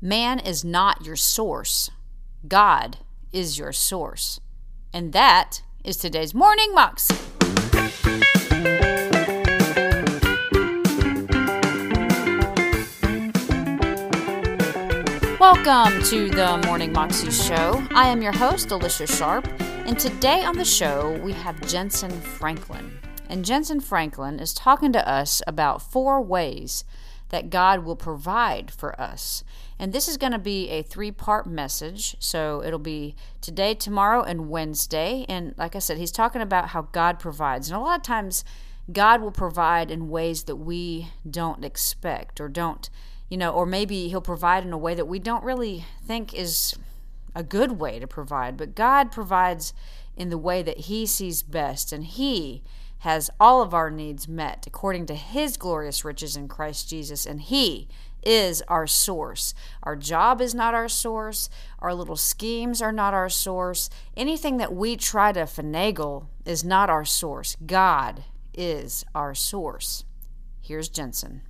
Man is not your source, God is your source. And that is today's Morning Moxie. Welcome to the Morning Moxie Show. I am your host, Alicia Sharp, and today on the show we have Jentezen Franklin. And Jentezen Franklin is talking to us about four ways that God will provide for us. And this is going to be a three part message. So it'll be today, tomorrow, and Wednesday. And like I said, he's talking about how God provides. And a lot of times, God will provide in ways that we don't expect or don't, you know, or maybe he'll provide in a way that we don't really think is a good way to provide. But God provides in the way that he sees best. And he has all of our needs met according to his glorious riches in Christ Jesus. And he is our source. Our job is not our source. Our little schemes are not our source. Anything that we try to finagle is not our source. God is our source. Here's Jentezen.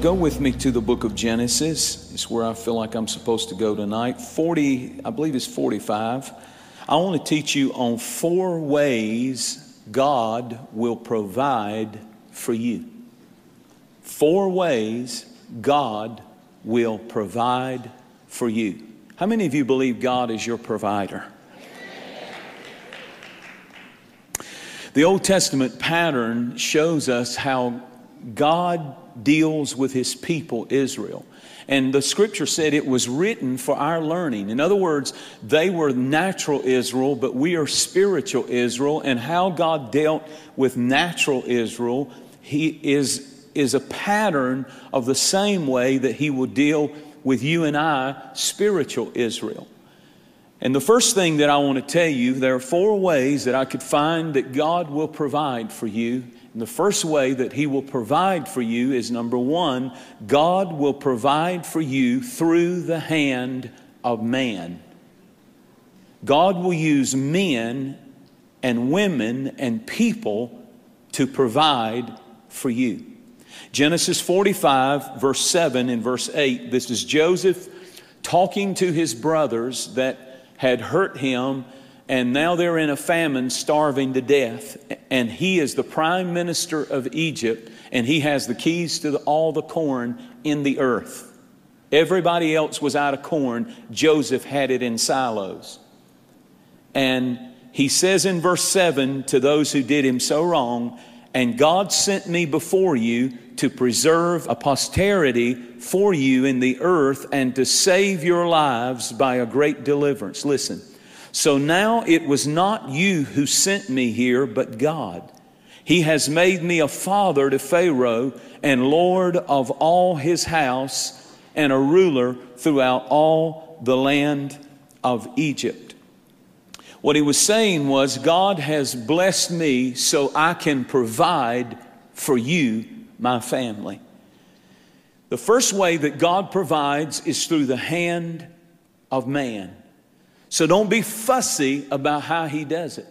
Go with me to the book of Genesis. It's where I feel like I'm supposed to go tonight. 40, I believe it's 45. I want to teach you on four ways God will provide for you. Four ways God will provide for you. How many of you believe God is your provider? The Old Testament pattern shows us how God deals with his people, Israel. And the scripture said it was written for our learning. In other words, they were natural Israel, but we are spiritual Israel. And how God dealt with natural Israel, He is is a pattern of the same way that He will deal with you and I, spiritual Israel. And the first thing that I want to tell you, there are four ways that I could find that God will provide for you. And the first way that He will provide for you is number one, God will provide for you through the hand of man. God will use men and women and people to provide for you. Genesis 45, verse 7 and verse 8. This is Joseph talking to his brothers that had hurt him, and now they're in a famine, starving to death. And he is the prime minister of Egypt, and he has the keys to the, all the corn in the earth. Everybody else was out of corn, Joseph had it in silos. And he says in verse 7 to those who did him so wrong, and God sent me before you to preserve a posterity for you in the earth and to save your lives by a great deliverance. Listen. So now it was not you who sent me here, but God. He has made me a father to Pharaoh and Lord of all his house and a ruler throughout all the land of Egypt. What he was saying was, God has blessed me so I can provide for you, my family. The first way that God provides is through the hand of man. So don't be fussy about how he does it.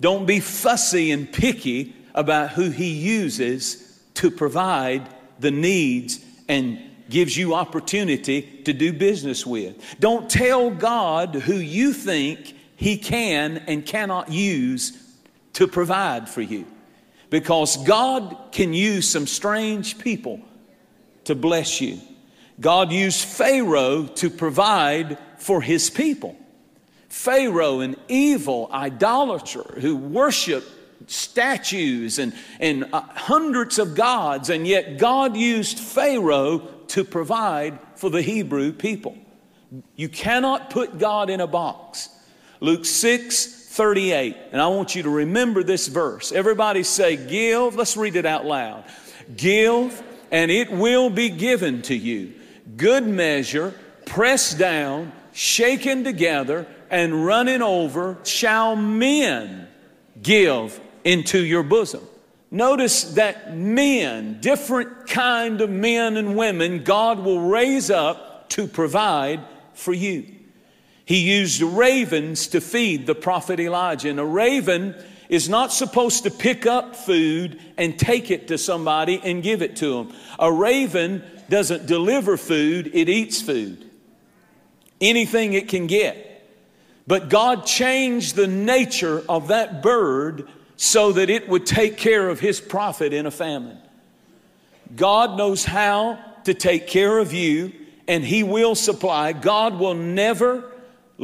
Don't be fussy and picky about who he uses to provide the needs and gives you opportunity to do business with. Don't tell God who you think he can and cannot use to provide for you. Because God can use some strange people to bless you. God used Pharaoh to provide for his people. Pharaoh, an evil idolater who worshiped statues and, and uh, hundreds of gods, and yet God used Pharaoh to provide for the Hebrew people. You cannot put God in a box. Luke 6 38. And I want you to remember this verse. Everybody say, Give. Let's read it out loud. Give, and it will be given to you. Good measure, pressed down, shaken together, and running over, shall men give into your bosom. Notice that men, different kind of men and women, God will raise up to provide for you. He used ravens to feed the prophet Elijah. And a raven is not supposed to pick up food and take it to somebody and give it to them. A raven doesn't deliver food, it eats food. Anything it can get. But God changed the nature of that bird so that it would take care of his prophet in a famine. God knows how to take care of you and he will supply. God will never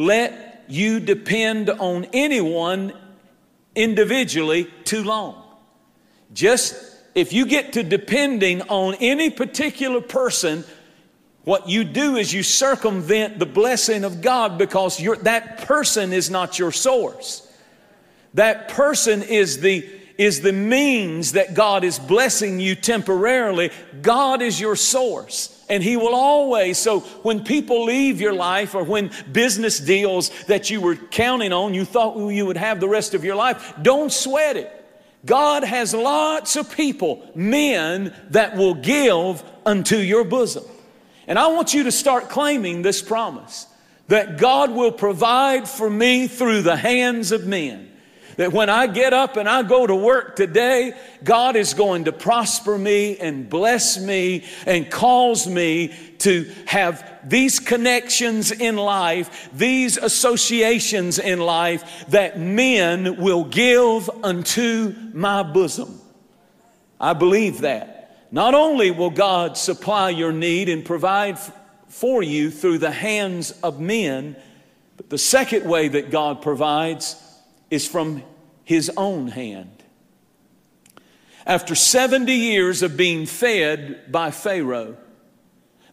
let you depend on anyone individually too long. Just if you get to depending on any particular person, what you do is you circumvent the blessing of God because that person is not your source. That person is the, is the means that God is blessing you temporarily. God is your source. And He will always, so when people leave your life or when business deals that you were counting on, you thought you would have the rest of your life, don't sweat it. God has lots of people, men that will give unto your bosom. And I want you to start claiming this promise that God will provide for me through the hands of men. That when I get up and I go to work today, God is going to prosper me and bless me and cause me to have these connections in life, these associations in life that men will give unto my bosom. I believe that. Not only will God supply your need and provide for you through the hands of men, but the second way that God provides is from his own hand. After 70 years of being fed by Pharaoh,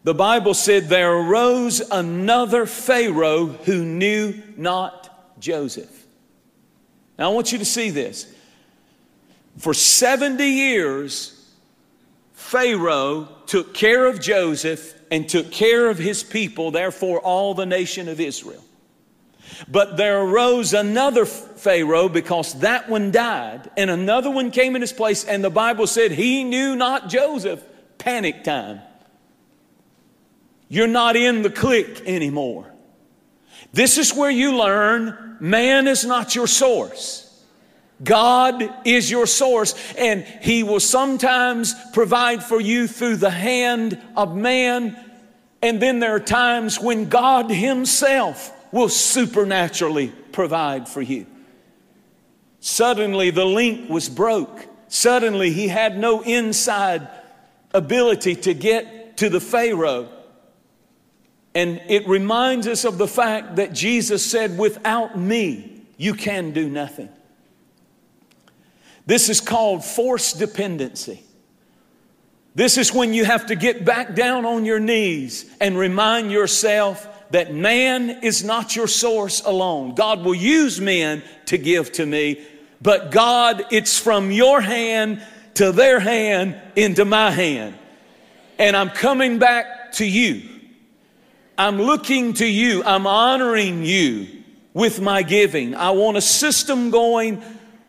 the Bible said there arose another Pharaoh who knew not Joseph. Now I want you to see this. For 70 years, Pharaoh took care of Joseph and took care of his people, therefore, all the nation of Israel. But there arose another Pharaoh because that one died, and another one came in his place, and the Bible said he knew not Joseph. Panic time. You're not in the clique anymore. This is where you learn man is not your source. God is your source, and He will sometimes provide for you through the hand of man. And then there are times when God Himself will supernaturally provide for you. Suddenly the link was broke. Suddenly he had no inside ability to get to the Pharaoh. And it reminds us of the fact that Jesus said, Without me, you can do nothing. This is called forced dependency. This is when you have to get back down on your knees and remind yourself that man is not your source alone. God will use men to give to me, but God, it's from your hand to their hand into my hand. And I'm coming back to you. I'm looking to you. I'm honoring you with my giving. I want a system going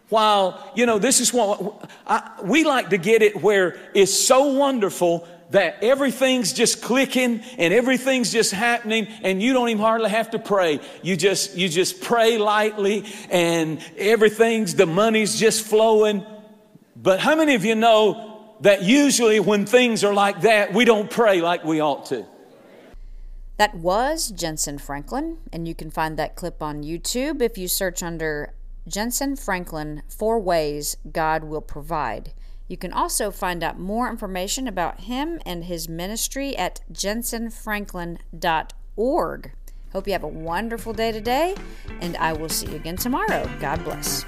while, you know, this is what I, we like to get it where it's so wonderful that everything's just clicking and everything's just happening and you don't even hardly have to pray. You just, you just pray lightly and everything's, the money's just flowing. But how many of you know that usually when things are like that, we don't pray like we ought to? That was Jentezen Franklin, and you can find that clip on YouTube if you search under Jentezen Franklin Four Ways God Will Provide. You can also find out more information about him and his ministry at jentezenfranklin.org. Hope you have a wonderful day today, and I will see you again tomorrow. God bless.